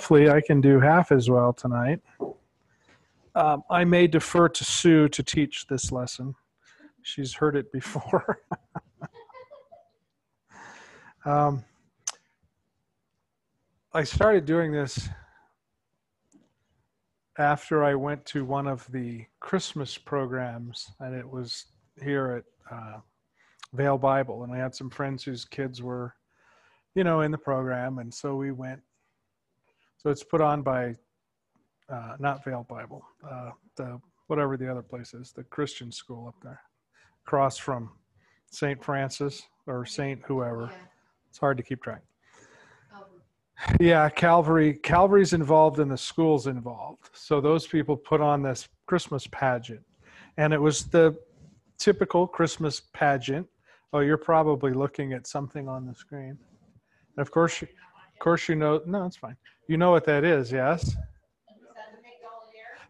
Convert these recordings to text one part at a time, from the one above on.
hopefully I can do half as well tonight. Um, I may defer to Sue to teach this lesson. She's heard it before. um, I started doing this after I went to one of the Christmas programs, and it was here at uh, Vail Bible, and I had some friends whose kids were, you know, in the program, and so we went. So it's put on by uh, not Vail Bible, uh, the whatever the other place is, the Christian school up there, across from Saint Francis or Saint whoever. It's hard to keep track. Yeah, Calvary. Calvary's involved and the school's involved. So those people put on this Christmas pageant, and it was the typical Christmas pageant. Oh, you're probably looking at something on the screen. And of course, course, you know. No, it's fine. You know what that is, yes?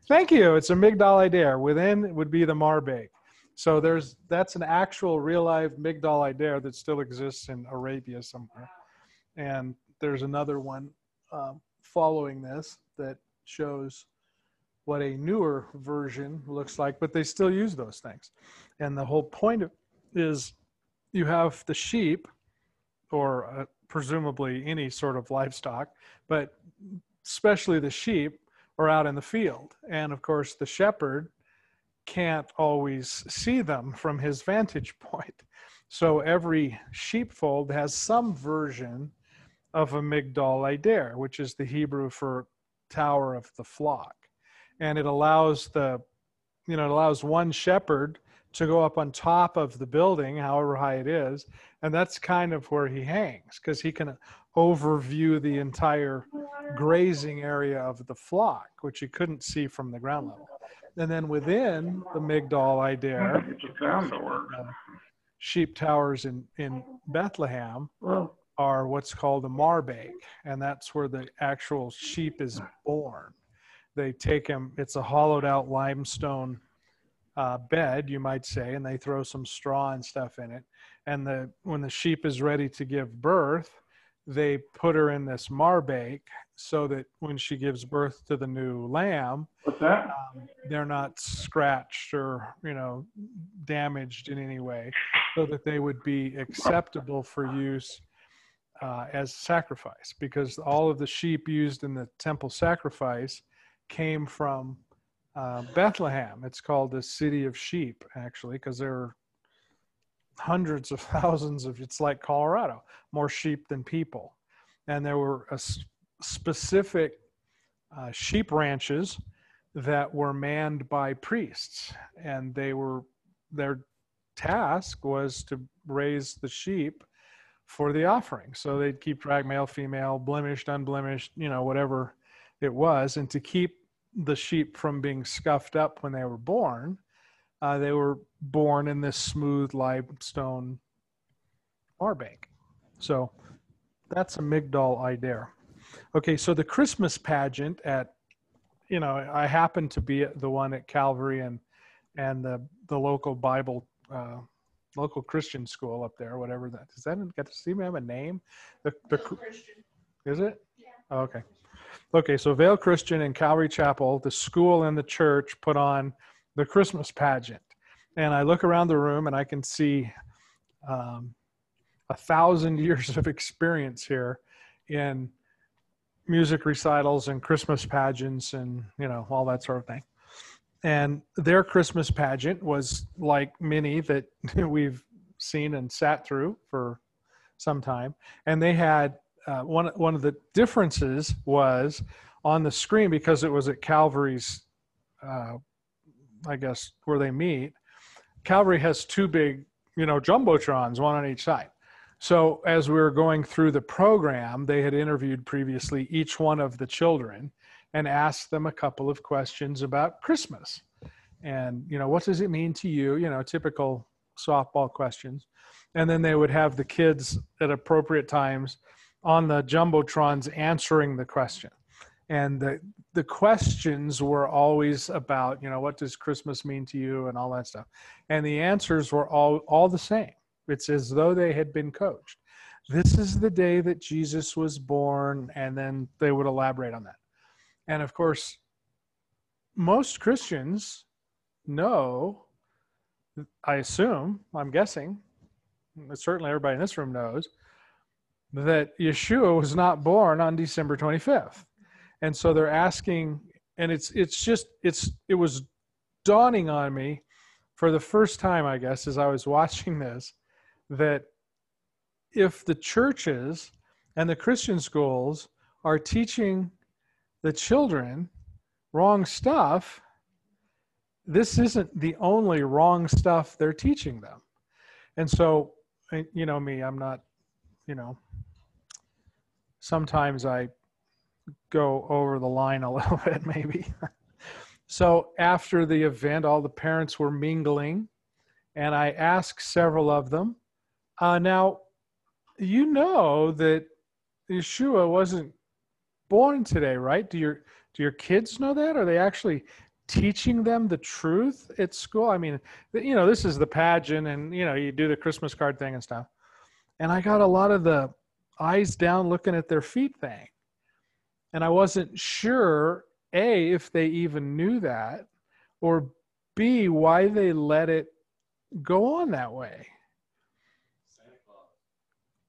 Thank you. It's a Migdal Eder. Within would be the Marbake. So there's that's an actual real life Migdal Eder that still exists in Arabia somewhere, and there's another one um, following this that shows what a newer version looks like, but they still use those things. And the whole point is you have the sheep, or presumably any sort of livestock, but especially the sheep are out in the field. And of course, the shepherd can't always see them from his vantage point. So every sheepfold has some version of a Migdal Eder, which is the Hebrew for tower of the flock. And it allows the, you know, it allows one shepherd to go up on top of the building, however high it is. And that's kind of where he hangs because he can overview the entire grazing area of the flock, which he couldn't see from the ground level. And then within the Migdal Eder, uh, sheep towers in, in Bethlehem, are what's called a marbake, and that's where the actual sheep is born. They take him; it's a hollowed out limestone uh, bed, you might say, and they throw some straw and stuff in it. And the when the sheep is ready to give birth, they put her in this marbake so that when she gives birth to the new lamb, what's um, they're not scratched or you know damaged in any way, so that they would be acceptable for use uh, as sacrifice because all of the sheep used in the temple sacrifice came from uh, Bethlehem. It's called the city of sheep, actually, because there are hundreds of thousands of, it's like Colorado, more sheep than people. And there were specific uh, sheep ranches that were manned by priests, and they were, their task was to raise the sheep for the offering. So they'd keep track male, female, blemished, unblemished, you know, whatever it was. And to keep the sheep from being scuffed up when they were born, uh, they were born in this smooth limestone bank. So that's a Migdal Eder. Okay, so the Christmas pageant at, you know, I happened to be at the one at Calvary and and the the local Bible uh, local Christian school up there, whatever that does that get to see me have a name? The, the Christian. Is it? Yeah. Oh, okay. Okay, so Vail Christian and Calvary Chapel, the school and the church put on the Christmas pageant. And I look around the room and I can see um, a thousand years of experience here in music recitals and Christmas pageants and, you know, all that sort of thing and their Christmas pageant was like many that we've seen and sat through for some time. And they had uh, one one of the differences was on the screen because it was at Calvary's, uh, I guess where they meet. Calvary has two big, you know, jumbotrons, one on each side. So as we were going through the program, they had interviewed previously each one of the children and asked them a couple of questions about Christmas. And, you know, what does it mean to you? You know, typical softball questions. And then they would have the kids at appropriate times on the Jumbotrons answering the question. And the, the questions were always about, you know, what does Christmas mean to you and all that stuff. And the answers were all, all the same. It's as though they had been coached. this is the day that Jesus was born, and then they would elaborate on that. And of course, most Christians know, I assume, I'm guessing, certainly everybody in this room knows, that Yeshua was not born on December 25th. And so they're asking, and it's it's just it's it was dawning on me for the first time, I guess, as I was watching this, that if the churches and the Christian schools are teaching the children wrong stuff, this isn't the only wrong stuff they're teaching them. And so, you know me, I'm not, you know, sometimes I go over the line a little bit, maybe. so after the event, all the parents were mingling, and I asked several of them, uh, now, you know that Yeshua wasn't born today, right? Do your do your kids know that? Are they actually teaching them the truth at school? I mean, you know, this is the pageant, and you know, you do the Christmas card thing and stuff. And I got a lot of the eyes down looking at their feet thing. And I wasn't sure, A, if they even knew that, or B, why they let it go on that way.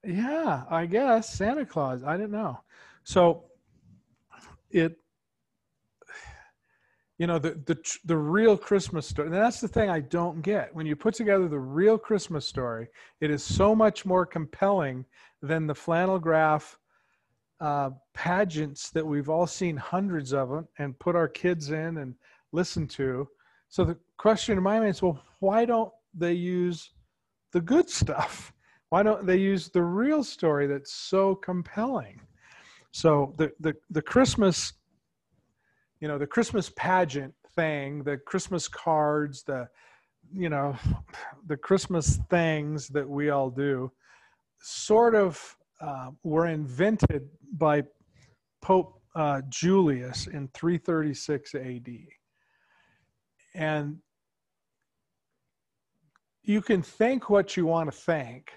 Yeah, I guess Santa Claus. I didn't know. So it you know the the the real christmas story and that's the thing i don't get when you put together the real christmas story it is so much more compelling than the flannel graph uh, pageants that we've all seen hundreds of them and put our kids in and listen to. So the question in my mind is well why don't they use the good stuff? Why don't they use the real story that's so compelling? So the the, the christmas you know the christmas pageant thing the christmas cards the you know the christmas things that we all do sort of uh, were invented by pope uh, julius in 336 ad and you can think what you want to think.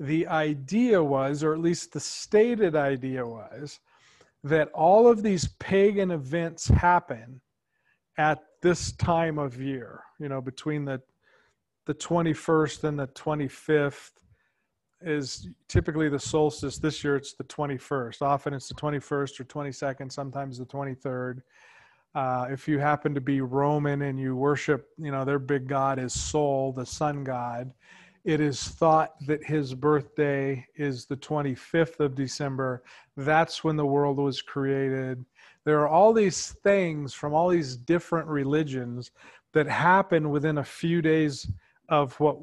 The idea was or at least the stated idea was that all of these pagan events happen at this time of year, you know, between the the 21st and the 25th is typically the solstice. This year it's the 21st. Often it's the 21st or 22nd, sometimes the 23rd. Uh, if you happen to be Roman and you worship, you know, their big god is Sol, the sun god, it is thought that his birthday is the 25th of December. That's when the world was created. There are all these things from all these different religions that happen within a few days of what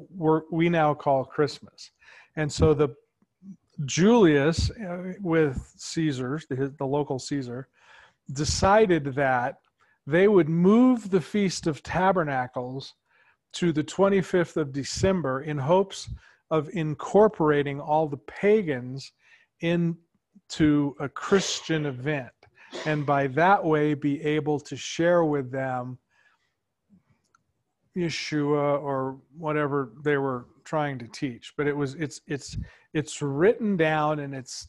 we now call Christmas. And so the Julius, uh, with Caesar, the, the local Caesar, decided that they would move the Feast of Tabernacles to the 25th of December in hopes of incorporating all the pagans into a Christian event. And by that way, be able to share with them Yeshua or whatever they were trying to teach. But it was it's it's it's written down and it's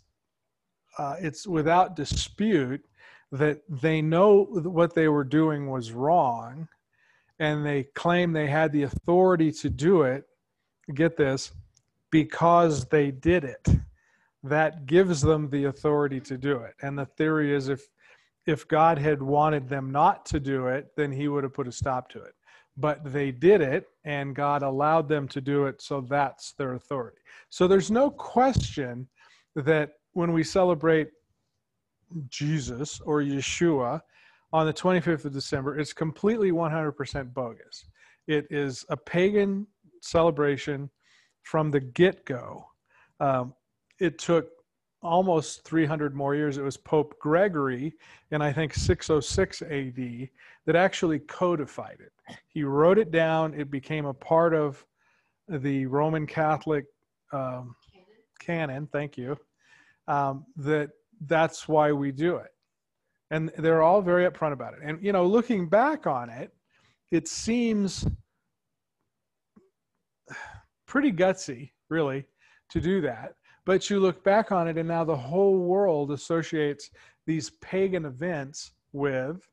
uh, it's without dispute that they know what they were doing was wrong and they claim they had the authority to do it, get this, because they did it. That gives them the authority to do it. And the theory is if if God had wanted them not to do it, then he would have put a stop to it. But they did it and God allowed them to do it, so that's their authority. So there's no question that when we celebrate Jesus or Yeshua, on the 25th of December. It's completely 100% bogus. It is a pagan celebration from the get go. Um, it took almost 300 more years. It was Pope Gregory in, I think, 606 AD that actually codified it. He wrote it down, it became a part of the Roman Catholic um, canon. canon. Thank you. Um, that that's why we do it and they're all very upfront about it. And you know, looking back on it, it seems pretty gutsy, really, to do that. But you look back on it, and now the whole world associates these pagan events with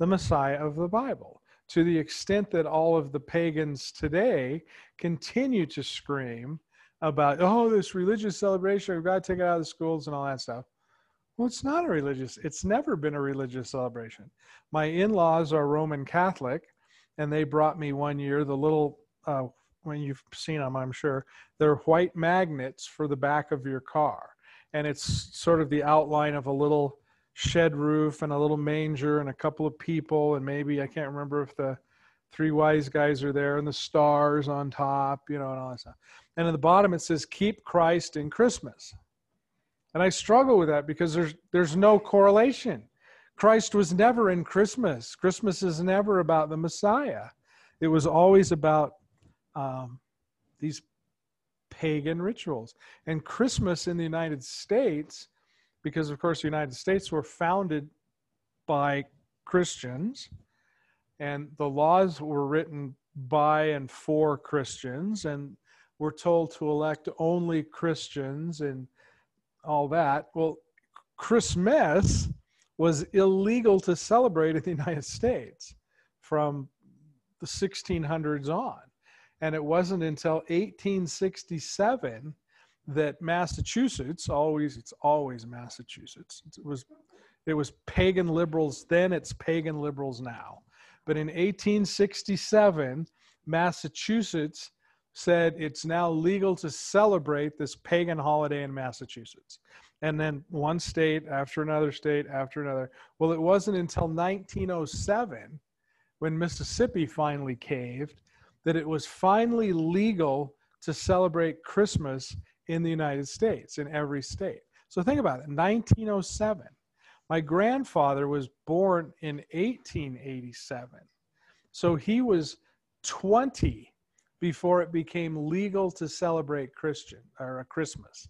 the Messiah of the Bible to the extent that all of the pagans today continue to scream about, oh, this religious celebration, we've got to take it out of the schools and all that stuff. Well, it's not a religious, it's never been a religious celebration. My in laws are Roman Catholic, and they brought me one year the little, uh, when you've seen them, I'm sure, they're white magnets for the back of your car. And it's sort of the outline of a little shed roof and a little manger and a couple of people and maybe I can't remember if the three wise guys are there and the stars on top, you know, and all that stuff. And at the bottom it says keep Christ in Christmas. And I struggle with that because there's there's no correlation. Christ was never in Christmas. Christmas is never about the Messiah. It was always about um, these pagan rituals. And Christmas in the United States because of course the United States were founded by Christians and the laws were written by and for Christians and we're told to elect only Christians and all that. Well, Christmas was illegal to celebrate in the United States from the 1600s on. And it wasn't until 1867 that Massachusetts always it's always Massachusetts. It was it was pagan liberals then, it's pagan liberals now. But in 1867, Massachusetts said it's now legal to celebrate this pagan holiday in Massachusetts. And then one state after another state after another. Well, it wasn't until 1907 when Mississippi finally caved that it was finally legal to celebrate Christmas in the United States, in every state. So think about it 1907. My grandfather was born in 1887. So he was 20 before it became legal to celebrate Christian or Christmas.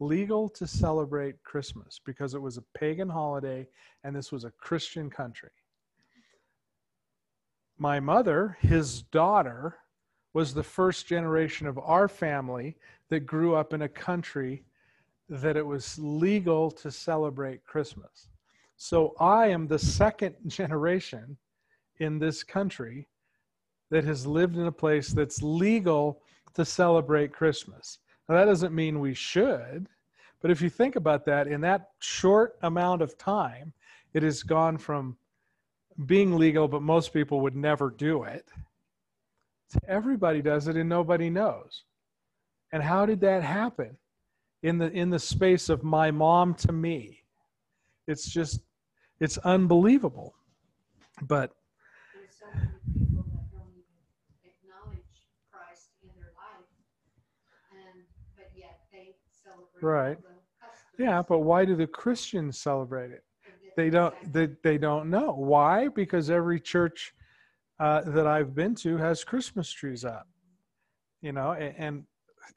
Legal to celebrate Christmas because it was a pagan holiday and this was a Christian country. My mother, his daughter, was the first generation of our family that grew up in a country that it was legal to celebrate Christmas. So I am the second generation in this country that has lived in a place that's legal to celebrate Christmas. Now, that doesn't mean we should, but if you think about that, in that short amount of time, it has gone from being legal, but most people would never do it, everybody does it and nobody knows. And how did that happen? In the in the space of my mom to me. It's just it's unbelievable. But so many people that don't even acknowledge Christ in their life, and but yet they celebrate right. Yeah, but why do the Christians celebrate it? They don't. They, they don't know why. Because every church uh, that I've been to has Christmas trees up. You know, and, and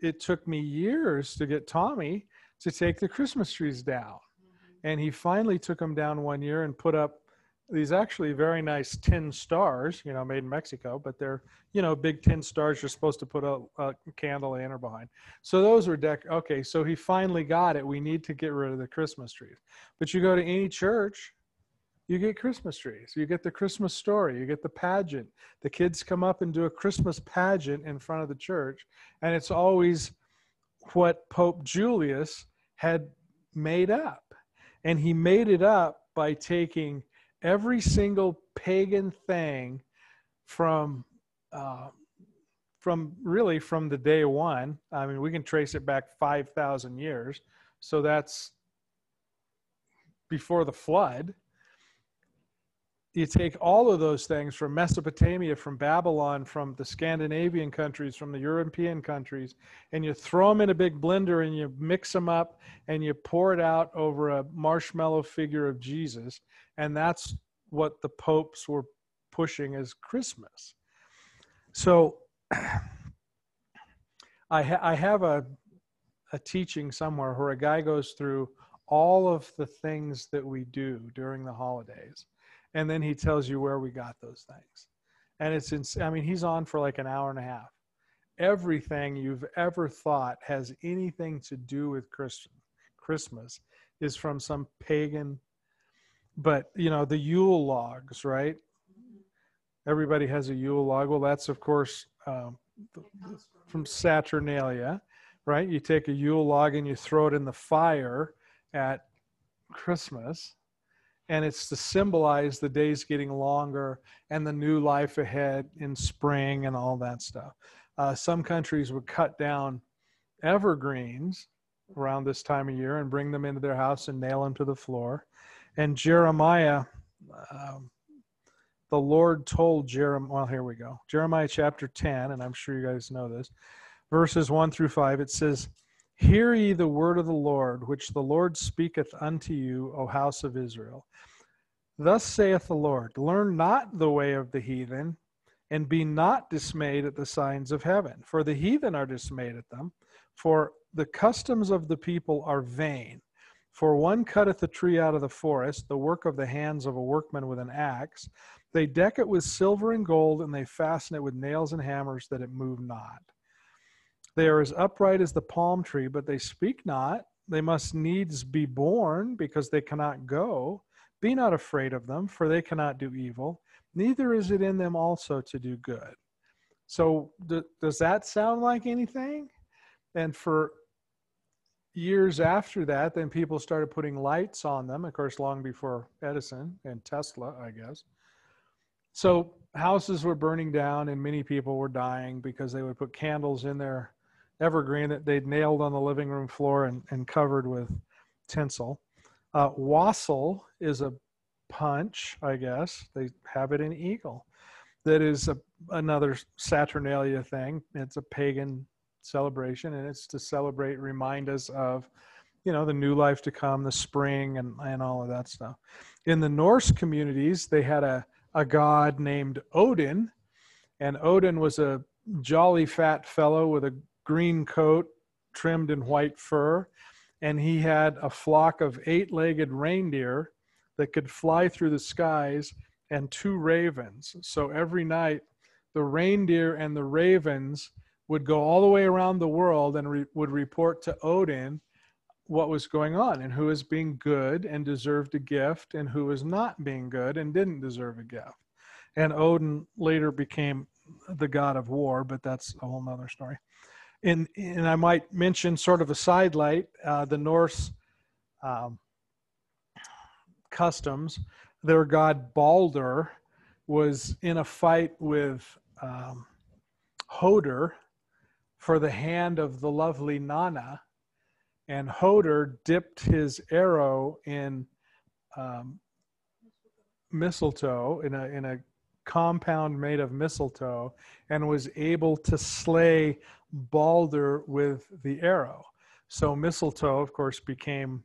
it took me years to get Tommy to take the Christmas trees down. And he finally took them down one year and put up these actually very nice tin stars, you know, made in Mexico, but they're, you know, big tin stars you're supposed to put a, a candle in or behind. So those were deck. Okay, so he finally got it. We need to get rid of the Christmas trees. But you go to any church, you get Christmas trees. You get the Christmas story. You get the pageant. The kids come up and do a Christmas pageant in front of the church. And it's always what Pope Julius had made up. And he made it up by taking every single pagan thing from uh, from really from the day one. I mean, we can trace it back 5,000 years. So that's before the flood you take all of those things from Mesopotamia, from Babylon, from the Scandinavian countries, from the European countries, and you throw them in a big blender and you mix them up and you pour it out over a marshmallow figure of Jesus. And that's what the popes were pushing as Christmas. So I, ha- I have a, a teaching somewhere where a guy goes through all of the things that we do during the holidays and then he tells you where we got those things and it's in, i mean he's on for like an hour and a half everything you've ever thought has anything to do with Christ- Christmas is from some pagan. But you know the Yule logs, right? Everybody has a Yule log. Well, that's of course um, from Saturnalia, right? You take a Yule log and you throw it in the fire at Christmas, and it's to symbolize the days getting longer and the new life ahead in spring and all that stuff. Uh, some countries would cut down evergreens around this time of year and bring them into their house and nail them to the floor. And Jeremiah, um, the Lord told Jeremiah, well, here we go. Jeremiah chapter 10, and I'm sure you guys know this, verses 1 through 5. It says, Hear ye the word of the Lord, which the Lord speaketh unto you, O house of Israel. Thus saith the Lord, Learn not the way of the heathen, and be not dismayed at the signs of heaven. For the heathen are dismayed at them, for the customs of the people are vain. For one cutteth a tree out of the forest, the work of the hands of a workman with an axe. They deck it with silver and gold, and they fasten it with nails and hammers, that it move not. They are as upright as the palm tree, but they speak not. They must needs be born, because they cannot go. Be not afraid of them, for they cannot do evil, neither is it in them also to do good. So, does that sound like anything? And for years after that, then people started putting lights on them, of course, long before Edison and Tesla, I guess. So, houses were burning down, and many people were dying because they would put candles in their evergreen that they'd nailed on the living room floor and, and covered with tinsel. Uh, wassail is a punch, I guess. They have it in Eagle. That is a, another Saturnalia thing. It's a pagan celebration, and it's to celebrate, remind us of, you know, the new life to come, the spring, and, and all of that stuff. In the Norse communities, they had a, a god named Odin, and Odin was a jolly fat fellow with a green coat trimmed in white fur, and he had a flock of eight legged reindeer that could fly through the skies and two ravens. So every night, the reindeer and the ravens would go all the way around the world and re- would report to Odin what was going on and who was being good and deserved a gift and who was not being good and didn't deserve a gift. And Odin later became the god of war, but that's a whole nother story. And, and I might mention sort of a sidelight, uh, the Norse um, customs, their god Balder was in a fight with um, Hoder for the hand of the lovely Nana, and Hoder dipped his arrow in um, mistletoe in a in a compound made of mistletoe and was able to slay Balder with the arrow. So mistletoe, of course, became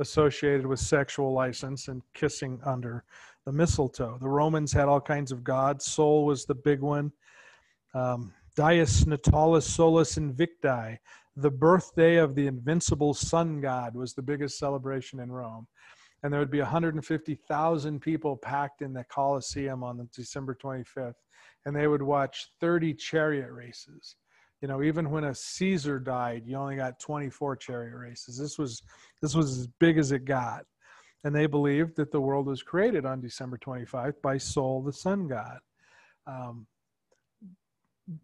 associated with sexual license and kissing under the mistletoe. The Romans had all kinds of gods. Sol was the big one. Um, Dies Natalis Solis Invicti, the birthday of the invincible sun god, was the biggest celebration in Rome. And there would be 150,000 people packed in the Colosseum on December 25th, and they would watch 30 chariot races. You know, even when a Caesar died, you only got 24 chariot races. This was this was as big as it got. And they believed that the world was created on December 25th by Sol, the sun god. Um,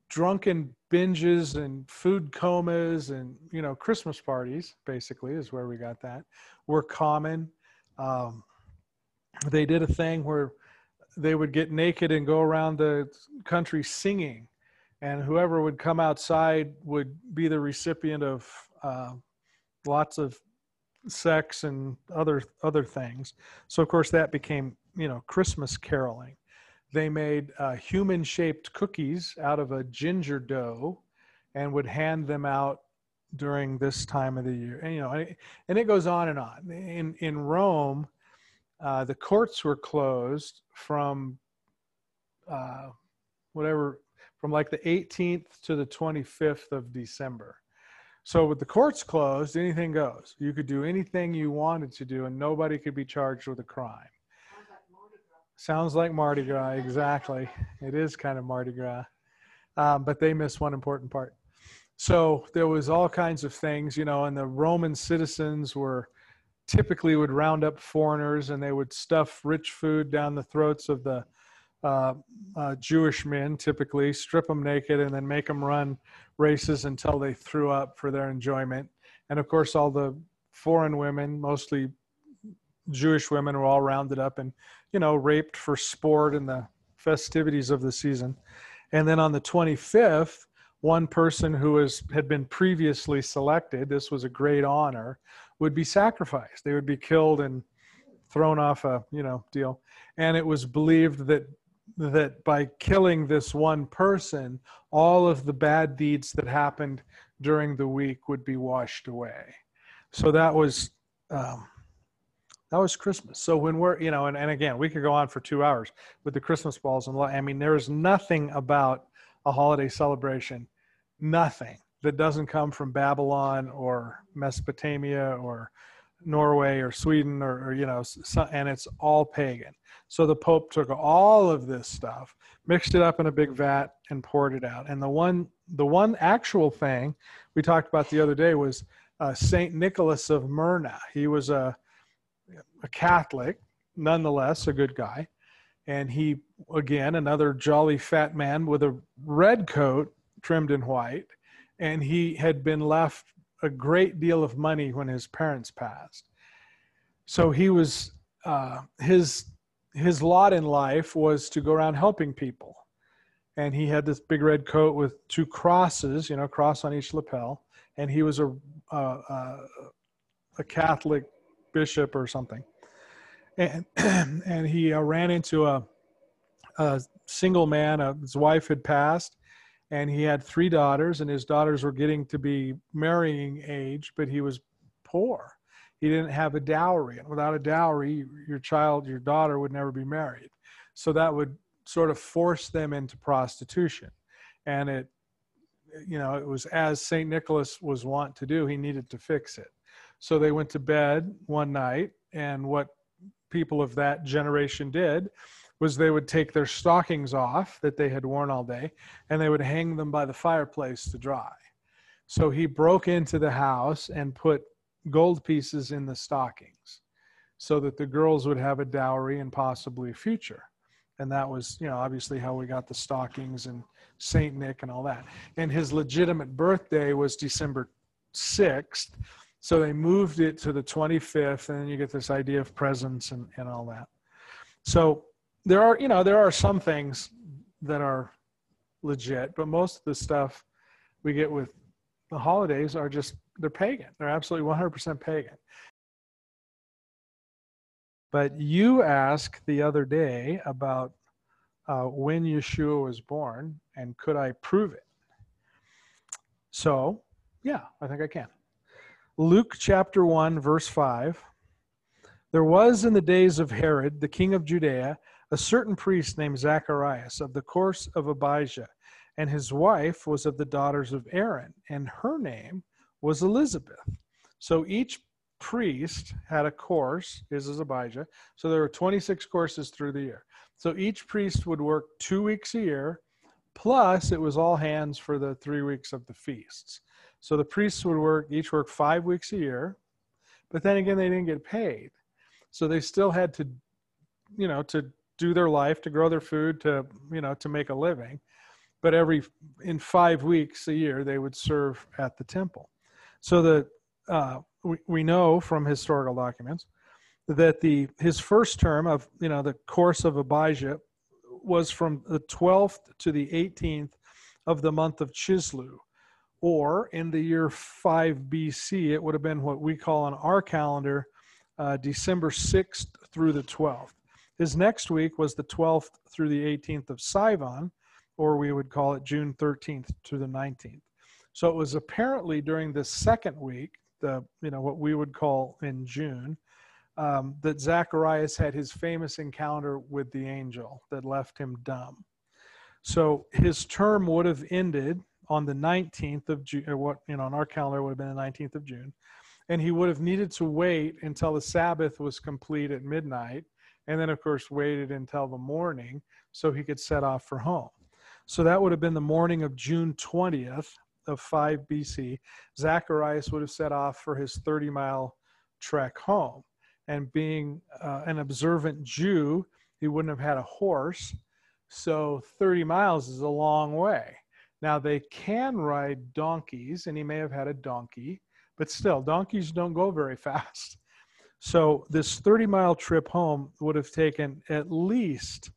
drunken binges and food comas and you know christmas parties basically is where we got that were common. Um, they did a thing where they would get naked and go around the country singing and whoever would come outside would be the recipient of uh, lots of sex and other other things. So of course that became you know christmas caroling they made uh, human shaped cookies out of a ginger dough and would hand them out during this time of the year. And you know and it goes on and on. In in rome uh, the courts were closed from uh, whatever from like the 18th to the 25th of december. So with the courts closed anything goes. You could do anything you wanted to do and nobody could be charged with a crime Sounds like Mardi Gras. Exactly. It is kind of Mardi Gras. um, but they miss one important part. So there was all kinds of things, you know, and the Roman citizens were typically would round up foreigners and they would stuff rich food down the throats of the uh, uh, Jewish men, typically strip them naked and then make them run races until they threw up for their enjoyment. And of course, all the foreign women, mostly Jewish women, were all rounded up and, you know, raped for sport and the festivities of the season. And then on the 25th, one person who was had been previously selected, this was a great honor, would be sacrificed. They would be killed and thrown off a you know deal. And it was believed that that by killing this one person, all of the bad deeds that happened during the week would be washed away. So that was um, that was Christmas. So when we're you know, and, and again, we could go on for two hours with the Christmas balls and I mean, there is nothing about a holiday celebration, nothing that doesn't come from Babylon or Mesopotamia or Norway or Sweden or, or you know, so, and it's all pagan. So the Pope took all of this stuff, mixed it up in a big vat, and poured it out. And the one, the one actual thing we talked about the other day was uh, Saint Nicholas of Myrna. He was a a Catholic, nonetheless a good guy, and he again another jolly fat man with a red coat trimmed in white. And he had been left a great deal of money when his parents passed. So he was uh, his his lot in life was to go around helping people. And he had this big red coat with two crosses you know cross on each lapel. And he was a a, a catholic bishop or something and and he uh, ran into a a single man. Uh, his wife had passed, and he had three daughters, and his daughters were getting to be marrying age, but he was poor. He didn't have a dowry, and without a dowry, your child, your daughter, would never be married. So that would sort of force them into prostitution, and it, you know, it was as Saint Nicholas was wont to do. He needed to fix it. So they went to bed one night, and what people of that generation did was they would take their stockings off that they had worn all day and they would hang them by the fireplace to dry. So he broke into the house and put gold pieces in the stockings so that the girls would have a dowry and possibly a future. And that was, you know, obviously how we got the stockings and Saint Nick and all that. And his legitimate birthday was December 6th. So they moved it to the 25th, and then you get this idea of presents and, and all that. So there are you know there are some things that are legit but most of the stuff we get with the holidays are just they're pagan. They're absolutely 100% pagan. But you asked the other day about uh, when yeshua was born and could i prove it? So yeah i think i can luke chapter 1 verse 5 there was in the days of herod the king of judea a certain priest named Zacharias of the course of Abijah, and his wife was of the daughters of Aaron, and her name was Elizabeth. So each priest had a course, his is Abijah. So there were 26 courses through the year. So each priest would work two weeks a year, plus it was all hands for the three weeks of the feasts. So the priests would work, each work five weeks a year, but then again, they didn't get paid. So they still had to, you know, to do their life to grow their food to you know to make a living. But every in five weeks a year they would serve at the temple. So that uh, we, we know from historical documents that the his first term of you know the course of abijah was from the 12th to the 18th of the month of Chislev, or in the year 5 BC, it would have been what we call on our calendar uh, December 6th through the 12th. His next week was the 12th through the 18th of Sivan, or we would call it June 13th to the 19th. So it was apparently during the second week, the you know what we would call in June, um, that Zacharias had his famous encounter with the angel that left him dumb. So his term would have ended on the 19th of June, or what you know on our calendar would have been the 19th of June, and he would have needed to wait until the Sabbath was complete at midnight and then of course waited until the morning so he could set off for home So that would have been the morning of June 20th of 5 BC. Zacharias would have set off for his 30 mile trek home. And being uh, an observant Jew, he wouldn't have had a horse. So 30 miles is a long way. Now they can ride donkeys, and he may have had a donkey, but still, donkeys don't go very fast. So this 30 mile trip home would have taken at least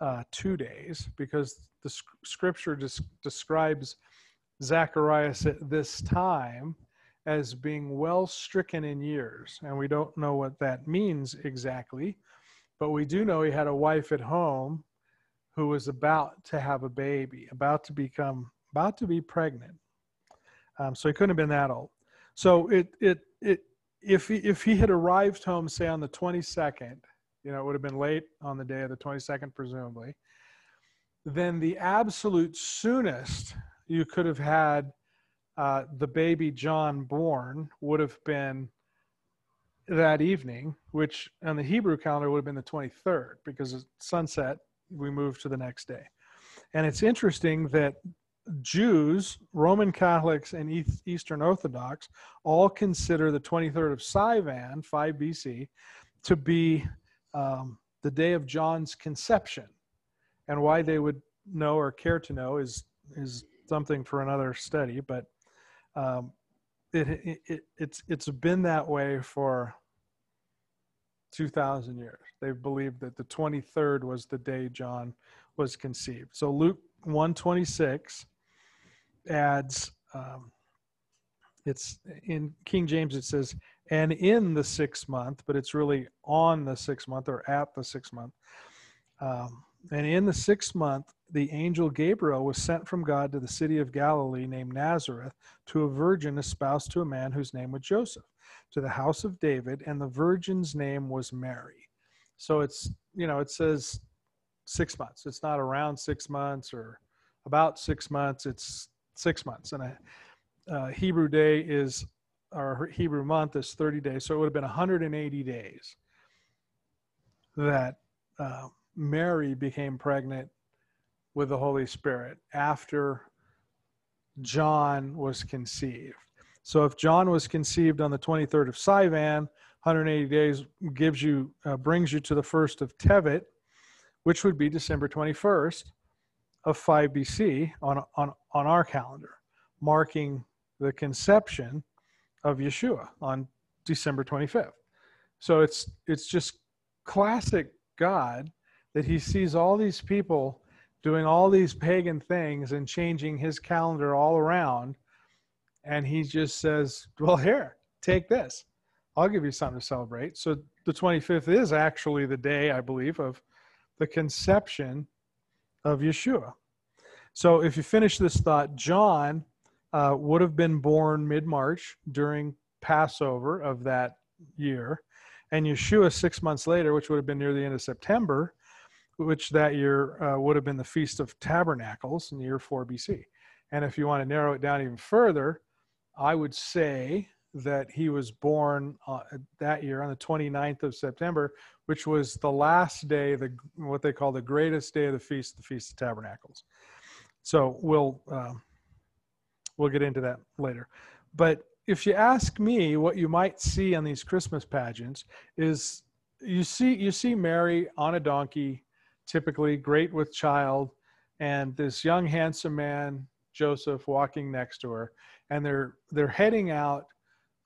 uh, two days because the scripture des- describes Zacharias at this time as being well stricken in years. And we don't know what that means exactly, but we do know he had a wife at home who was about to have a baby, about to become, about to be pregnant. Um, so he couldn't have been that old. So it, it, it, if he, if he had arrived home, say on the 22nd, you know, it would have been late on the day of the 22nd, presumably, then the absolute soonest you could have had uh, the baby John born would have been that evening, which on the Hebrew calendar would have been the 23rd because sunset, we moved to the next day. And it's interesting that Jews, Roman Catholics, and Eastern Orthodox all consider the 23rd of Sivan, 5 BC, to be um, the day of John's conception. And why they would know or care to know is, is something for another study, but um, it, it, it, it's, it's been that way for 2,000 years. They've believed that the 23rd was the day John was conceived. So Luke 126 adds, um, it's in King James, it says, and in the sixth month, but it's really on the sixth month or at the sixth month. Um, and in the sixth month, the angel Gabriel was sent from God to the city of Galilee named Nazareth to a virgin espoused to a man whose name was Joseph, to the house of David, and the virgin's name was Mary. So it's, you know, it says six months. It's not around six months or about six months. It's six months. And a, uh, Hebrew day is, or Hebrew month is 30 days. So it would have been 180 days that uh, Mary became pregnant with the Holy Spirit after John was conceived. So if John was conceived on the 23rd of Sivan, 180 days gives you uh, brings you to the first of Tevet, which would be December 21st of 5 BC on on on our calendar, marking the conception of Yeshua on December 25th. So it's it's just classic God that he sees all these people doing all these pagan things and changing his calendar all around. And he just says, Well, here, take this. I'll give you something to celebrate. So the 25th is actually the day, I believe, of the conception of Yeshua. So if you finish this thought, John uh, would have been born mid March during Passover of that year. And Yeshua, six months later, which would have been near the end of September, which that year uh, would have been the Feast of Tabernacles in the year 4 BC. And if you want to narrow it down even further, I would say that he was born uh, that year on the 29th of September, which was the last day, the what they call the greatest day of the feast, the Feast of Tabernacles. So we'll uh, we'll get into that later. But if you ask me, what you might see on these Christmas pageants is you see you see Mary on a donkey typically great with child, and this young handsome man Joseph walking next to her, and they're they're heading out,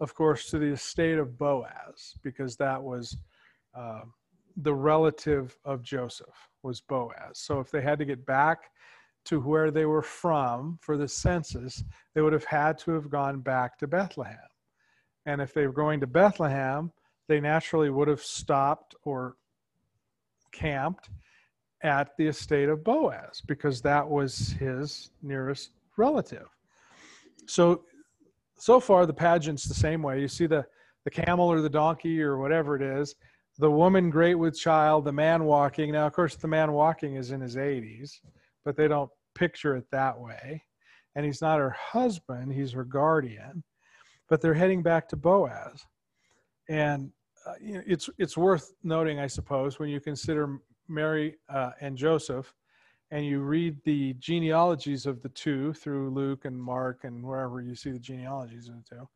of course, to the estate of Boaz because that was uh, the relative of Joseph was Boaz. So if they had to get back to where they were from for the census, they would have had to have gone back to Bethlehem. And if they were going to Bethlehem, they naturally would have stopped or camped at the estate of Boaz because that was his nearest relative. So, so far the pageant's the same way. You see the, the camel or the donkey or whatever it is, the woman great with child, the man walking. Now, of course, the man walking is in his 80s, but they don't picture it that way. And he's not her husband, he's her guardian. But they're heading back to Boaz. And uh, you know, it's, it's worth noting, I suppose, when you consider Mary uh, and Joseph and you read the genealogies of the two through Luke and Mark and wherever you see the genealogies of the two,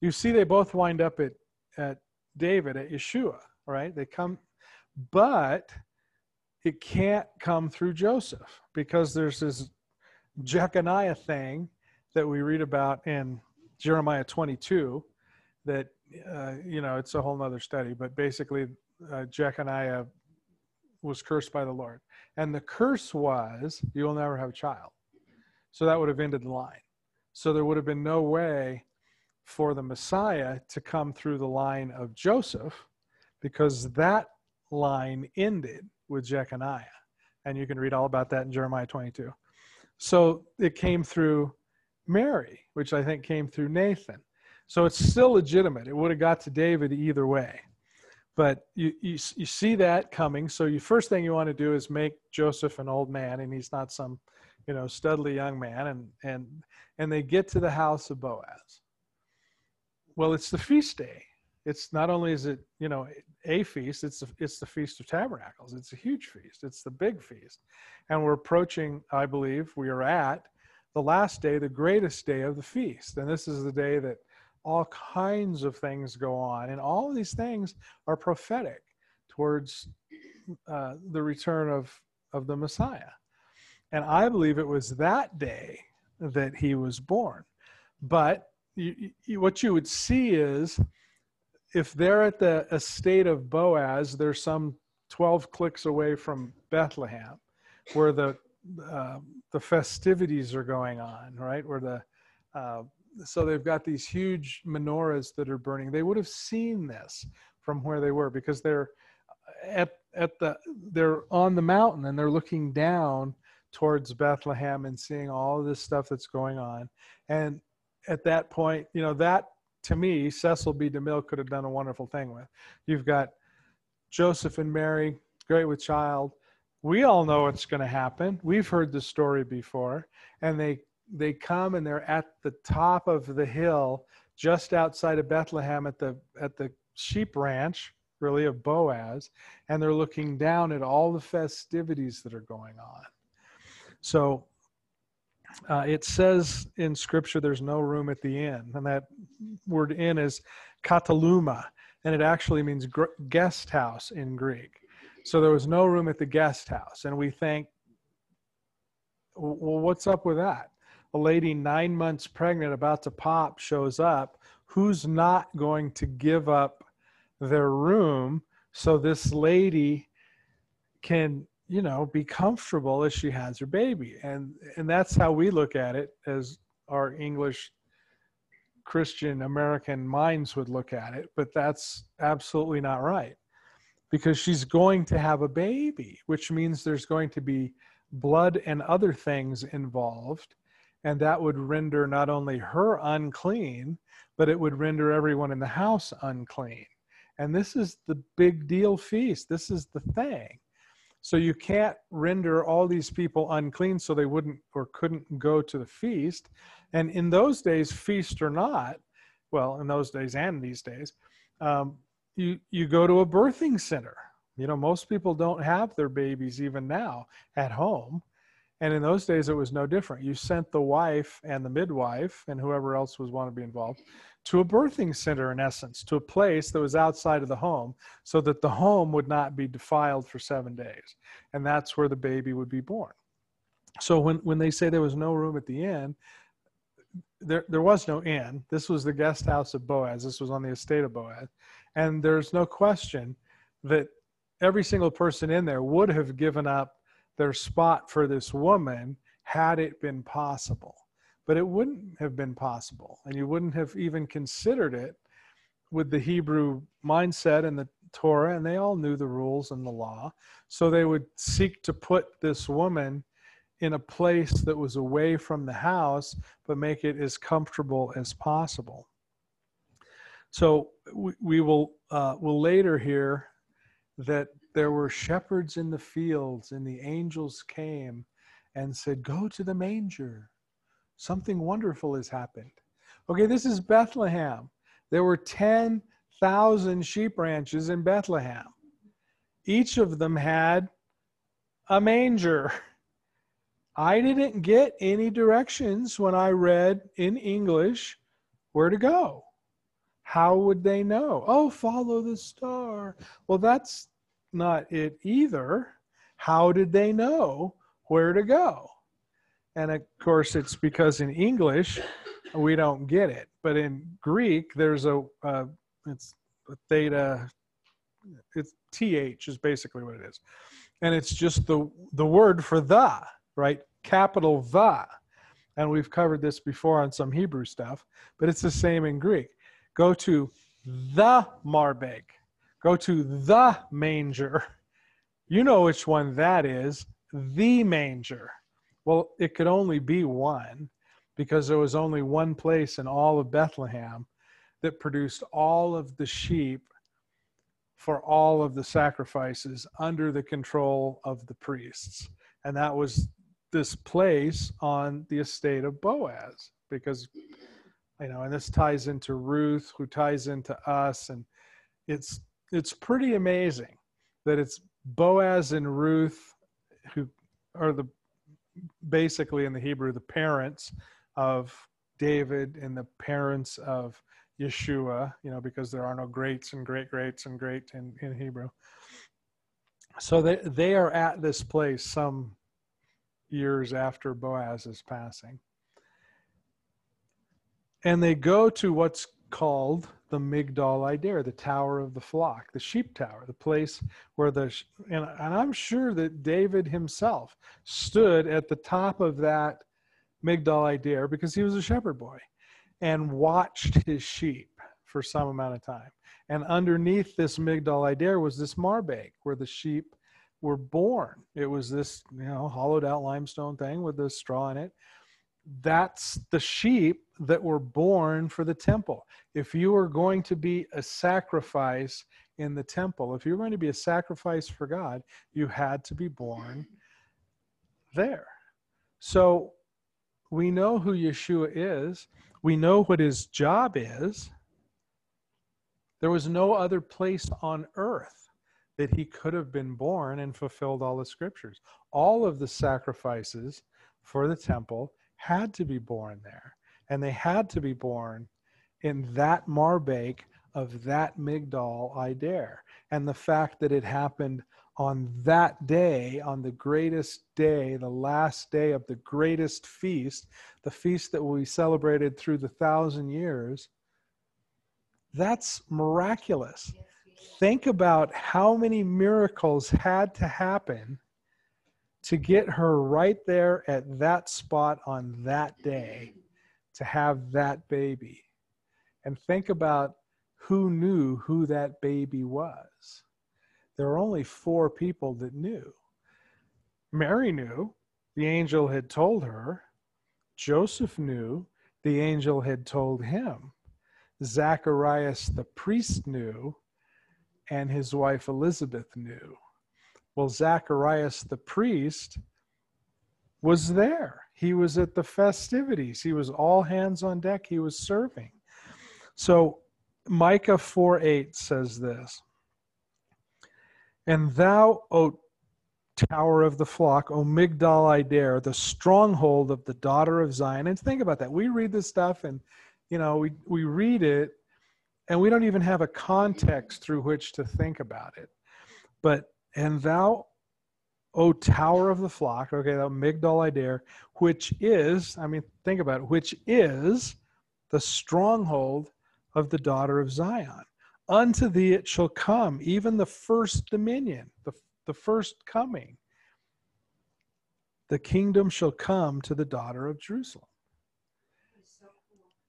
you see they both wind up at, at David, at Yeshua, right? They come, but it can't come through Joseph because there's this Jeconiah thing that we read about in Jeremiah 22 that, uh, you know, it's a whole nother study, but basically uh, Jeconiah was cursed by the Lord. And the curse was, you will never have a child. So that would have ended the line. So there would have been no way for the Messiah to come through the line of Joseph because that line ended with Jeconiah. And you can read all about that in Jeremiah 22. So it came through Mary, which I think came through Nathan. So it's still legitimate. It would have got to David either way. But you, you, you see that coming. So you first thing you want to do is make Joseph an old man, and he's not some, you know, studly young man. And and and they get to the house of Boaz. Well, it's the feast day. It's not only is it you know a feast, it's the, it's the feast of tabernacles. It's a huge feast. It's the big feast, and we're approaching. I believe we are at the last day, the greatest day of the feast, and this is the day that all kinds of things go on. And all of these things are prophetic towards uh, the return of, of the Messiah. And I believe it was that day that he was born. But you, you, what you would see is if they're at the estate of Boaz, they're some 12 clicks away from Bethlehem, where the uh, the festivities are going on, right? Where the uh, so they've got these huge menorahs that are burning. They would have seen this from where they were because they're uh, at at the they're on the mountain and they're looking down towards Bethlehem and seeing all this stuff that's going on. And at that point, you know, that to me, Cecil B. DeMille could have done a wonderful thing with. You've got Joseph and Mary, great with child. We all know what's going to happen. We've heard the story before. And they they come and they're at the top of the hill just outside of Bethlehem at the at the sheep ranch really of Boaz and they're looking down at all the festivities that are going on. So uh, it says in scripture there's no room at the inn and that word inn is kataluma and it actually means gr- guest house in Greek. So there was no room at the guest house and we think well what's up with that? A lady nine months pregnant about to pop shows up, who's not going to give up their room so this lady can, you know, be comfortable as she has her baby? And and that's how we look at it as our English Christian American minds would look at it, but that's absolutely not right. Because she's going to have a baby, which means there's going to be blood and other things involved and that would render not only her unclean, but it would render everyone in the house unclean. And this is the big deal feast. This is the thing. So you can't render all these people unclean so they wouldn't or couldn't go to the feast. And in those days, feast or not, well, in those days and these days, um, you you go to a birthing center. You know, most people don't have their babies even now at home. And in those days, it was no different. You sent the wife and the midwife and whoever else was want to be involved to a birthing center, in essence, to a place that was outside of the home, so that the home would not be defiled for seven days. And that's where the baby would be born. So when, when they say there was no room at the inn, there, there was no inn. This was the guest house of Boaz. This was on the estate of Boaz. And there's no question that every single person in there would have given up their spot for this woman had it been possible. But it wouldn't have been possible, and you wouldn't have even considered it with the Hebrew mindset and the Torah, and they all knew the rules and the law. So they would seek to put this woman in a place that was away from the house, but make it as comfortable as possible. So we, we will uh, will later hear that there were shepherds in the fields, and the angels came and said, Go to the manger. Something wonderful has happened. Okay, this is Bethlehem. There were 10,000 sheep ranches in Bethlehem. Each of them had a manger. I didn't get any directions when I read in English where to go. How would they know? Oh, follow the star. Well, that's not it either. How did they know where to go? And of course, it's because in English we don't get it, but in Greek there's a uh, it's a theta. It's th is basically what it is, and it's just the the word for the right, capital the. And we've covered this before on some Hebrew stuff, but it's the same in Greek. Go to the marbeg. Go to the manger. You know which one that is, the manger. Well, it could only be one because there was only one place in all of Bethlehem that produced all of the sheep for all of the sacrifices under the control of the priests. And that was this place on the estate of Boaz because you know and this ties into Ruth who ties into us and it's it's pretty amazing that it's Boaz and Ruth who are the basically in the Hebrew the parents of David and the parents of Yeshua, you know, because there are no greats and great greats and great in, in Hebrew. So they, they are at this place some years after Boaz's passing. And they go to what's called the Migdal Eder, the Tower of the Flock, the sheep tower, the place where the, and, and I'm sure that David himself stood at the top of that Migdal Eder because he was a shepherd boy and watched his sheep for some amount of time. And underneath this Migdal Eder was this Marbeg where the sheep were born. It was this, you know, hollowed out limestone thing with the straw in it. That's the sheep that were born for the temple. If you were going to be a sacrifice in the temple, if you were going to be a sacrifice for God, you had to be born there. So we know who Yeshua is, we know what his job is. There was no other place on earth that he could have been born and fulfilled all the scriptures. All of the sacrifices for the temple had to be born there, and they had to be born in that marbake of that Migdal Eder. And the fact that it happened on that day, on the greatest day, the last day of the greatest feast, the feast that we celebrated through the thousand years, that's miraculous. Think about how many miracles had to happen to get her right there at that spot on that day to have that baby. And think about who knew who that baby was there were only four people that knew. Mary knew, the angel had told her. Joseph knew, the angel had told him. Zacharias the priest knew, and his wife Elizabeth knew. Well, Zacharias the priest was there. He was at the festivities. He was all hands on deck. He was serving. So Micah 4 8 says this and thou, O tower of the flock, O Migdal Eder, the stronghold of the daughter of Zion. And think about that. We read this stuff and, you know, we, we read it and we don't even have a context through which to think about it. But, and thou, O tower of the flock, okay, that Migdal Eder, which is, I mean, think about it, which is the stronghold of the daughter of Zion unto thee it shall come, even the first dominion, the, the first coming. The kingdom shall come to the daughter of Jerusalem.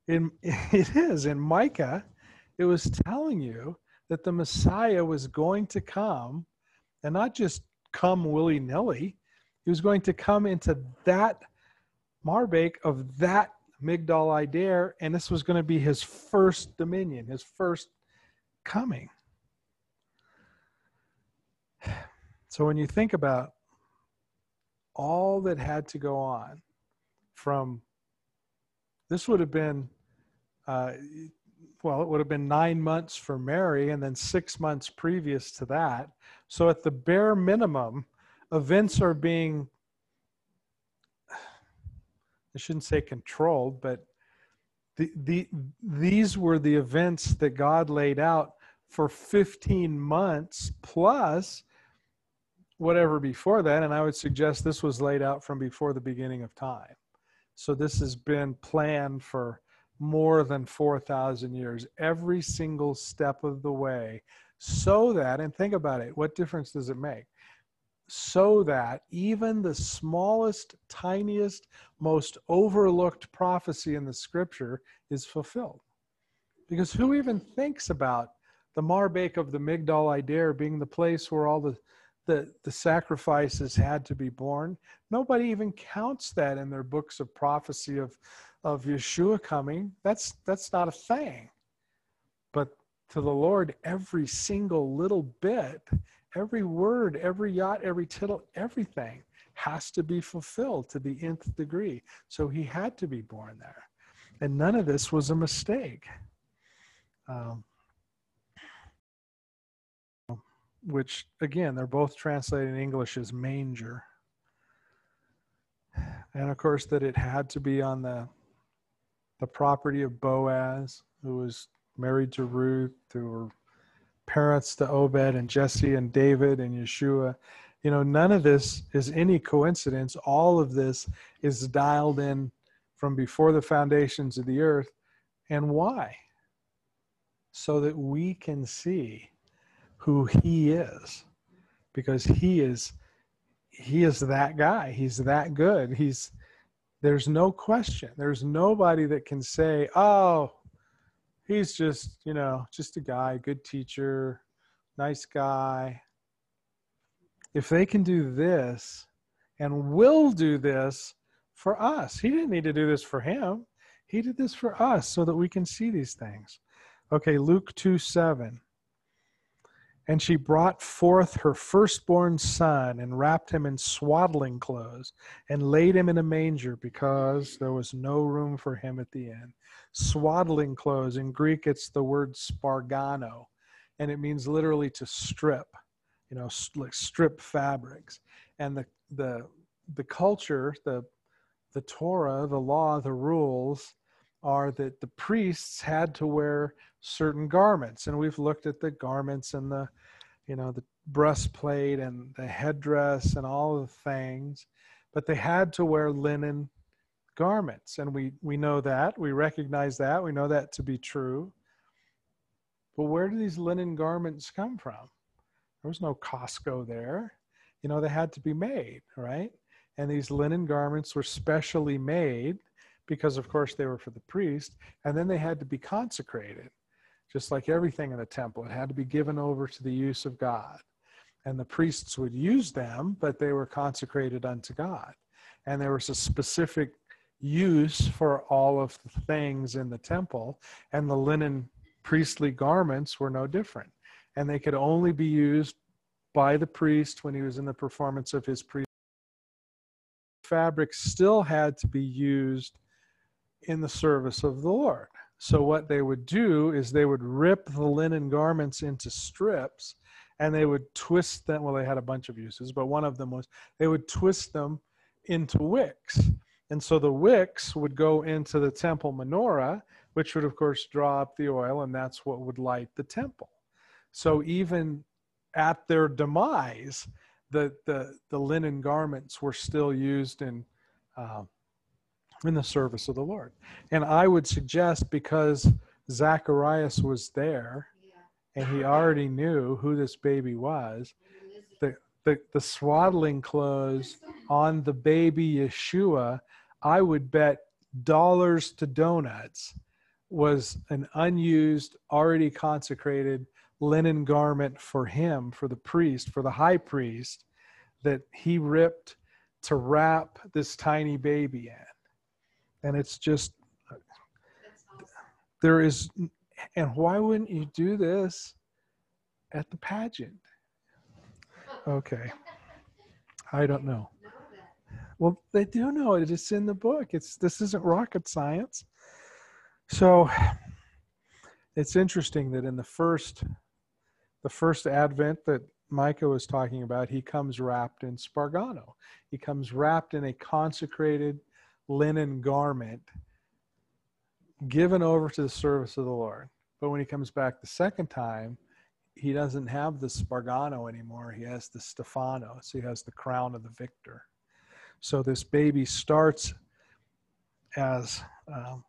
In, it is in Micah, it was telling you that the Messiah was going to come and not just come willy nilly, he was going to come into that Marbake of that Migdal Eder, and this was going to be his first dominion, his first coming. So when you think about all that had to go on from this would have been uh, well it would have been nine months for mary and then six months previous to that so at the bare minimum events are being I shouldn't say controlled, but the, the, these were the events that God laid out for 15 months plus whatever before that. And I would suggest this was laid out from before the beginning of time. So this has been planned for more than 4,000 years, every single step of the way, so that, and think about it, what difference does it make? So that even the smallest, tiniest, most overlooked prophecy in the scripture is fulfilled. Because who even thinks about the Marbake of the Migdal Eder being the place where all the, the, the sacrifices had to be born? Nobody even counts that in their books of prophecy of of Yeshua coming, that's that's not a thing. But to the Lord, every single little bit, every word, every yacht, every tittle, everything has to be fulfilled to the nth degree. So he had to be born there. And none of this was a mistake. Um, which, again, they're both translated in English as manger. And of course, that it had to be on the the property of Boaz, who was married to Ruth, who were parents to Obed and Jesse and David and Yeshua. You know, none of this is any coincidence. All of this is dialed in from before the foundations of the earth. And why? So that we can see who he is. Because he is he is that guy. He's that good. He's there's no question. There's nobody that can say, oh, he's just, you know, just a guy, good teacher, nice guy. If they can do this and will do this for us, he didn't need to do this for him. He did this for us so that we can see these things. Okay, Luke 2 7. And she brought forth her firstborn son and wrapped him in swaddling clothes and laid him in a manger because there was no room for him at the inn. Swaddling clothes, in Greek, it's the word spargano, and it means literally to strip, you know, like strip fabrics. And the, the, the culture, the, the Torah, the law, the rules, are that the priests had to wear certain garments. And we've looked at the garments and the you know the breastplate and the headdress and all the things but they had to wear linen garments. And we we know that. We recognize that. We know that to be true. But where do these linen garments come from? There was no costco there. You know they had to be made right? And these linen garments were specially made because of course they were for the priest and then they had to be consecrated just like everything in the temple. It had to be given over to the use of god. And the priests would use them but they were consecrated unto god. And there was a specific use for all of the things in the temple and the linen priestly garments were no different. And they could only be used by the priest when he was in the performance of his priest. Fabric still had to be used in the service of the Lord. So, what they would do is they would rip the linen garments into strips and they would twist them. Well, they had a bunch of uses, but one of them was they would twist them into wicks. And so the wicks would go into the temple menorah, which would, of course, draw up the oil, and that's what would light the temple. So, even at their demise, the, the, the linen garments were still used in. Uh, in the service of the Lord. And I would suggest because Zacharias was there and he already knew who this baby was, the, the, the swaddling clothes on the baby Yeshua, I would bet dollars to donuts was an unused, already consecrated linen garment for him, for the priest, for the high priest, that he ripped to wrap this tiny baby in and it's just there is and why wouldn't you do this at the pageant? Okay. I don't know. Well they do know it. It's in the book. It's this isn't rocket science. So it's interesting that in the first the first advent that micah was talking about he comes wrapped in spargano. He comes wrapped in a consecrated linen garment given over to the service of the Lord. But when he comes back the second time, he doesn't have the spargano anymore. He has the Stefano. So he has the crown of the victor. So this baby starts as um,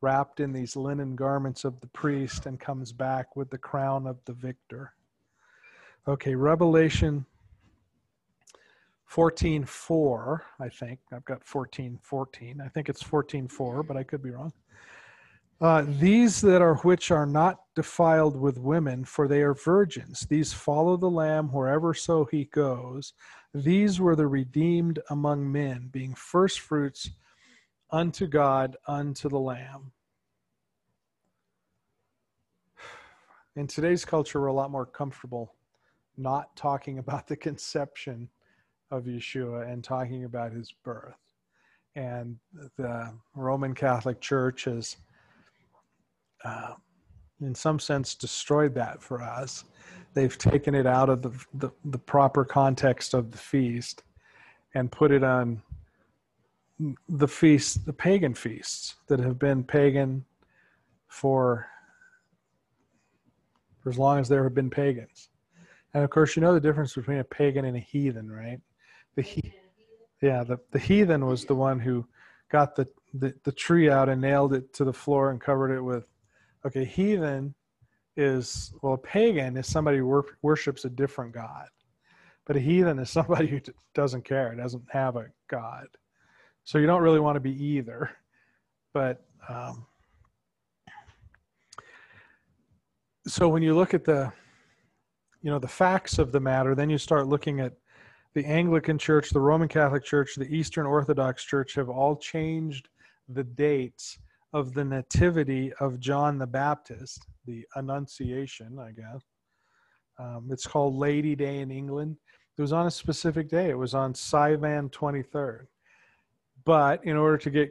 wrapped in these linen garments of the priest and comes back with the crown of the victor. Okay, Revelation 14:4, I think. I've got 14:14. I think it's 14:4, but I could be wrong. Uh, these that are which are not defiled with women, for they are virgins. These follow the Lamb wherever so he goes. These were the redeemed among men, being firstfruits unto God, unto the Lamb. In today's culture, we're a lot more comfortable not talking about the conception of Yeshua and talking about his birth. And the Roman Catholic Church has, uh, in some sense, destroyed that for us. They've taken it out of the, the, the proper context of the feast and put it on the feasts, the pagan feasts that have been pagan for, for as long as there have been pagans. And of course, you know the difference between a pagan and a heathen, right? The he, yeah, the, the heathen was the one who got the, the, the tree out and nailed it to the floor and covered it with. Okay, heathen is, well, a pagan is somebody who wor- worships a different God. But a heathen is somebody who doesn't care, doesn't have a God. So you don't really want to be either. But um, so when you look at the you know the facts of the matter then you start looking at the anglican church the roman catholic church the eastern orthodox church have all changed the dates of the nativity of john the baptist the annunciation i guess. Um, it's called lady day in england. It was on a specific day. It was on sivan 23rd but in order to get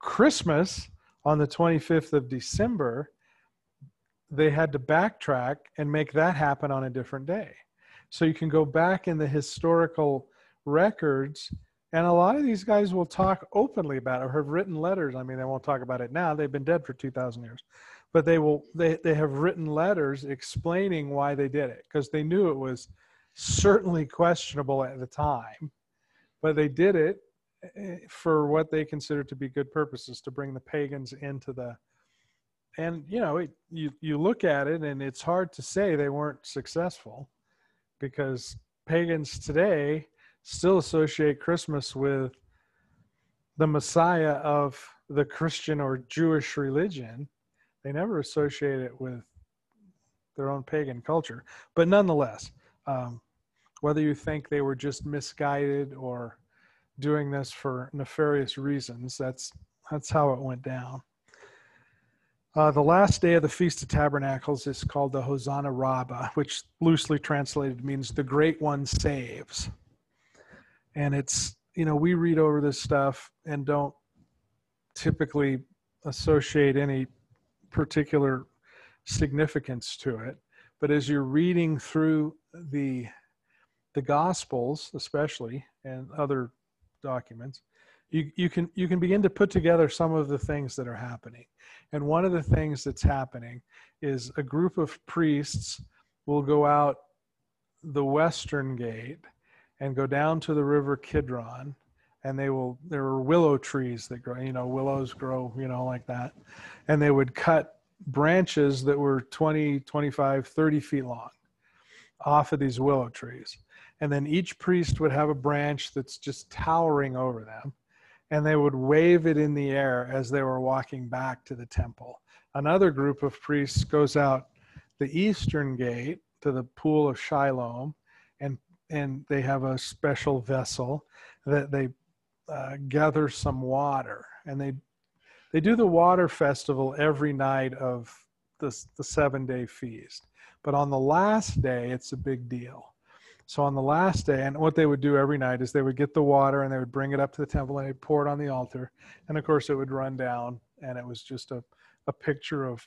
christmas on the 25th of december they had to backtrack and make that happen on a different day. So you can go back in the historical records, and a lot of these guys will talk openly about it or have written letters. I mean, they won't talk about it now; they've been dead for two thousand years, but they will. They they have written letters explaining why they did it because they knew it was certainly questionable at the time, but they did it eh, for what they considered to be good purposes to bring the pagans into the and you know it, you you look at it and it's hard to say they weren't successful because pagans today still associate christmas with the messiah of the christian or jewish religion. They never associate it with their own pagan culture. But nonetheless um, whether you think they were just misguided or doing this for nefarious reasons that's that's how it went down uh, the last day of the Feast of Tabernacles is called the Hosanna Rabbah, which loosely translated means the Great One saves. And it's, you know, we read over this stuff and don't typically associate any particular significance to it. But as you're reading through the the Gospels, especially, and other documents, you, you can you can begin to put together some of the things that are happening and one of the things that's happening is a group of priests will go out the western gate and go down to the river Kidron. And they will, there are willow trees that grow, you know, willows grow, you know, like that. And they would cut branches that were 20, 25, 30 feet long off of these willow trees. And then each priest would have a branch that's just towering over them and they would wave it in the air as they were walking back to the temple. Another group of priests goes out the eastern gate to the pool of Shiloh, and and they have a special vessel that they uh, gather some water, and they they do the water festival every night of the the seven day feast. But on the last day, it's a big deal so on the last day, and what they would do every night is they would get the water and they would bring it up to the temple and they'd pour it on the altar. And of course, it would run down, and it was just a, a picture of,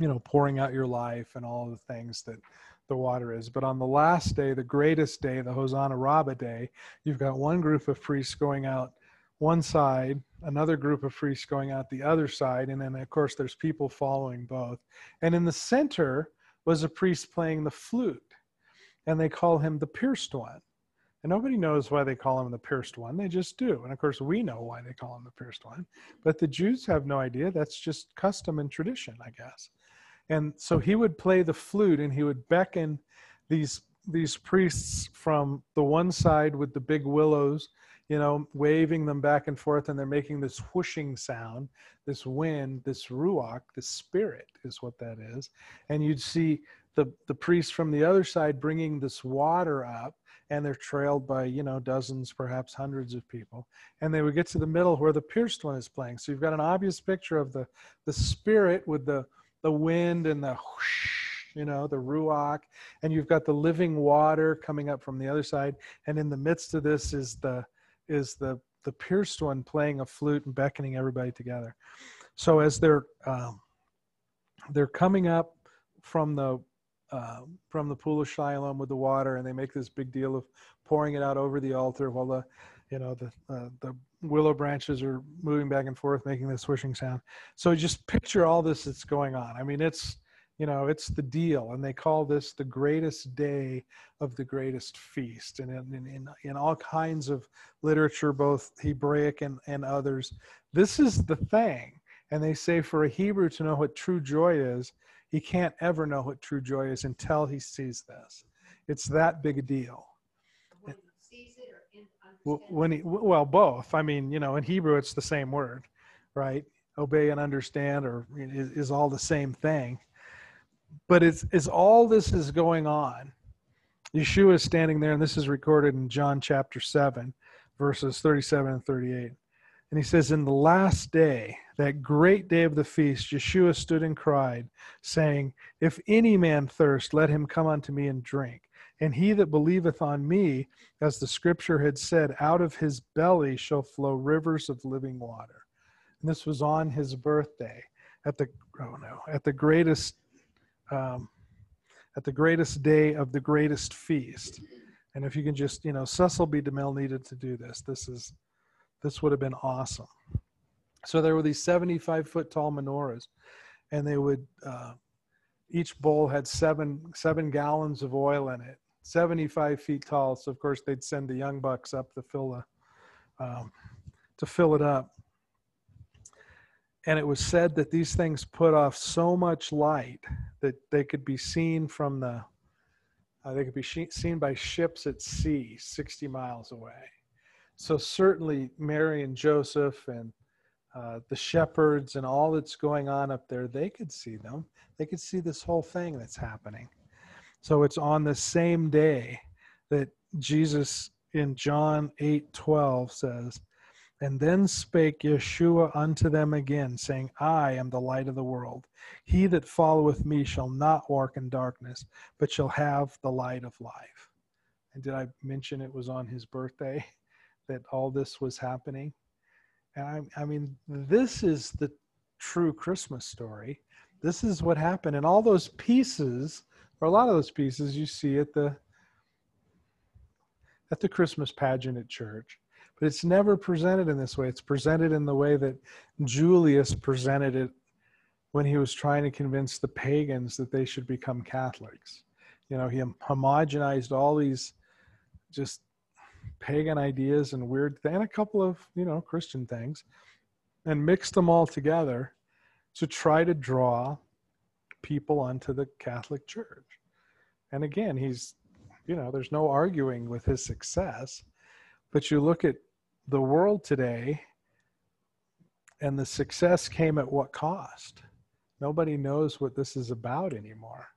you know, pouring out your life and all the things that the water is. But on the last day, the greatest day, the Hosanna Rabbah day, you've got one group of priests going out one side, another group of priests going out the other side, and then of course there's people following both. And in the center was a priest playing the flute, and they call him the pierced one. And nobody knows why they call him the pierced one. They just do. And of course, we know why they call him the pierced one. But the Jews have no idea. That's just custom and tradition, I guess. And so he would play the flute and he would beckon these these priests from the one side with the big willows, you know, waving them back and forth, and they're making this whooshing sound, this wind, this ruach, this spirit is what that is. And you'd see the the priests from the other side bringing this water up, and they're trailed by you know dozens, perhaps hundreds of people. And they would get to the middle where the pierced one is playing. So you've got an obvious picture of the the spirit with the the wind and the whoosh you know, the ruach, and you've got the living water coming up from the other side, and in the midst of this is the is the the pierced one playing a flute and beckoning everybody together. So as they're um, they're coming up from the uh, from the pool of Shiloh with the water, and they make this big deal of pouring it out over the altar while the you know the uh, the willow branches are moving back and forth, making this swishing sound. So just picture all this that's going on. I mean, it's you know it's the deal and they call this the greatest day of the greatest feast and in, in, in, all kinds of literature both hebraic and, and others this is the thing and they say for a hebrew to know what true joy is he can't ever know what true joy is until he sees this. It's that big a deal. When he sees it or Well, when he well both. I mean you know in hebrew it's the same word right? Obey and understand or is, is all the same thing. But it's as all this is going on yeshua is standing there and this is recorded in john chapter 7 verses 37 and 38 and he says in the last day that great day of the feast yeshua stood and cried saying if any man thirst let him come unto me and drink and he that believeth on me as the scripture had said out of his belly shall flow rivers of living water and this was on his birthday at the oh no at the greatest um, at the greatest day of the greatest feast. And if you can just, you know, Cecil B. DeMille needed to do this. This is, this would have been awesome. So there were these 75 foot tall menorahs, and they would, uh, each bowl had seven seven gallons of oil in it, 75 feet tall. So of course they'd send the young bucks up to fill the, um, to fill it up. And it was said that these things put off so much light that they could be seen from the uh, they could be she- seen by ships at sea 60 miles away so certainly mary and joseph and uh, the shepherds and all that's going on up there they could see them they could see this whole thing that's happening so it's on the same day that jesus in john 8 12 says and then spake Yeshua unto them again, saying, I am the light of the world. He that followeth me shall not walk in darkness, but shall have the light of life. And did I mention it was on his birthday that all this was happening? I, I mean, this is the true Christmas story. This is what happened. And all those pieces, or a lot of those pieces, you see at the at the Christmas pageant at church but it's never presented in this way. It's presented in the way that Julius presented it when he was trying to convince the pagans that they should become Catholics. You know, he homogenized all these just pagan ideas and weird and a couple of, you know, Christian things and mixed them all together to try to draw people onto the Catholic Church. And again, he's, you know, there's no arguing with his success, but you look at the world today and the success came at what cost nobody knows what this is about anymore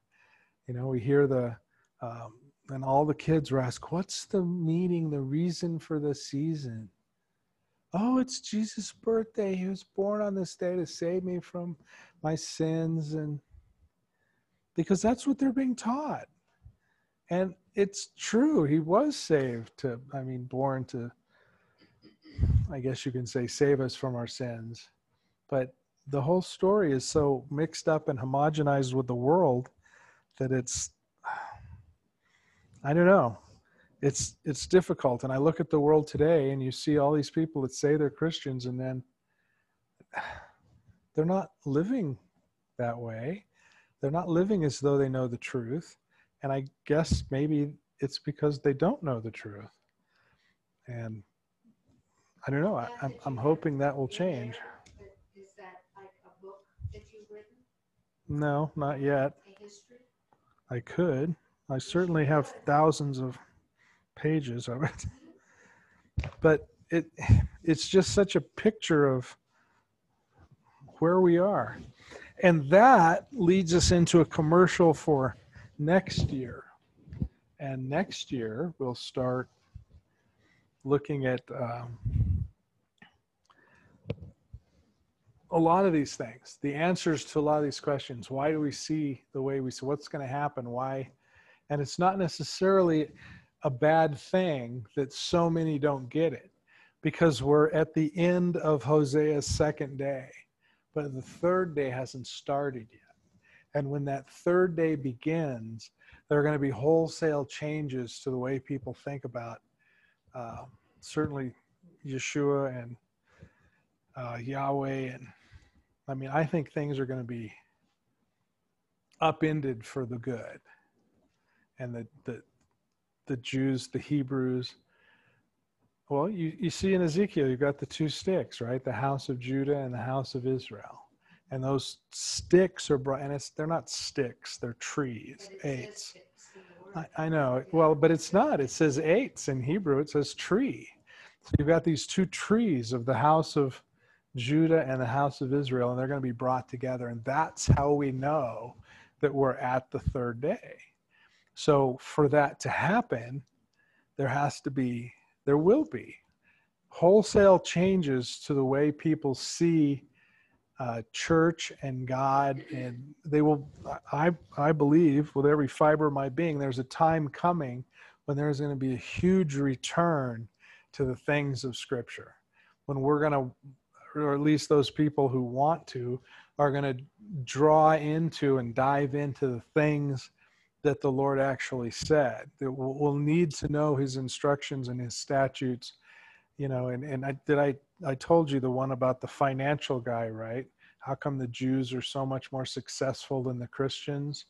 you know we hear the um, and all the kids were asked what's the meaning the reason for the season? Oh it's jesus birthday. He was born on this day to save me from my sins. And because that's what they're being taught. And it's true he was saved to i mean born to I guess you can say, save us from our sins. But the whole story is so mixed up and homogenized with the world that it's, I don't know. it's it's difficult and i look at the world today and you see all these people that say they're christians and then they're not living that way. They're not living as though they know the truth and i guess maybe it's because they don't know the truth. And i don't know I, I'm, I'm hoping that will change. Is that like a book that you've written, no not yet. A history? i could i certainly have thousands of pages of it. But it it's just such a picture of where we are. And that leads us into a commercial for next year. And next year we'll start looking at um, a lot of these things the answers to a lot of these questions. Why do we see the way we see what's going to happen? Why and it's not necessarily a bad thing that so many don't get it because we're at the end of Hosea's second day, but the third day hasn't started yet. And when that third day begins, there are going to be wholesale changes to the way people think about uh, certainly Yeshua and uh, Yahweh. And I mean, I think things are going to be upended for the good. And the, the, the Jews, the Hebrews. Well, you, you see in Ezekiel, you've got the two sticks, right? The house of Judah and the house of Israel. And those sticks are brought, and it's they're not sticks, they're trees, eights. it's in the word. I, I know. Well, but it's not. It says eights in Hebrew. It says tree. So you've got these two trees of the house of Judah and the house of Israel, and they're going to be brought together. And that's how we know that we're at the third day. So for that to happen, there has to be, there will be wholesale changes to the way people see uh, church and God, and they will. I I believe with every fiber of my being, there's a time coming when there's going to be a huge return to the things of Scripture, when we're going to, or at least those people who want to, are going to draw into and dive into the things that the Lord actually said. That we'll, need to know His instructions and His statutes, you know. And and I did I I told you the one about the financial guy, right? How come the Jews are so much more successful than the Christians?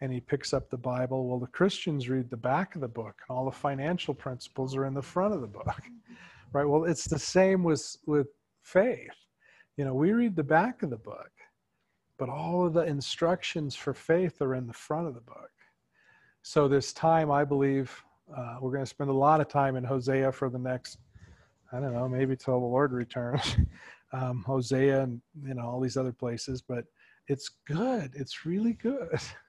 And he picks up the Bible. Well, the Christians read the back of the book, and all the financial principles are in the front of the book, right? Well, it's the same with with faith. You know, we read the back of the book, but all of the instructions for faith are in the front of the book. So this time, I believe uh, we're going to spend a lot of time in Hosea for the next, I don't know, maybe till the Lord returns. um, Hosea and you know all these other places, but it's good. It's really good.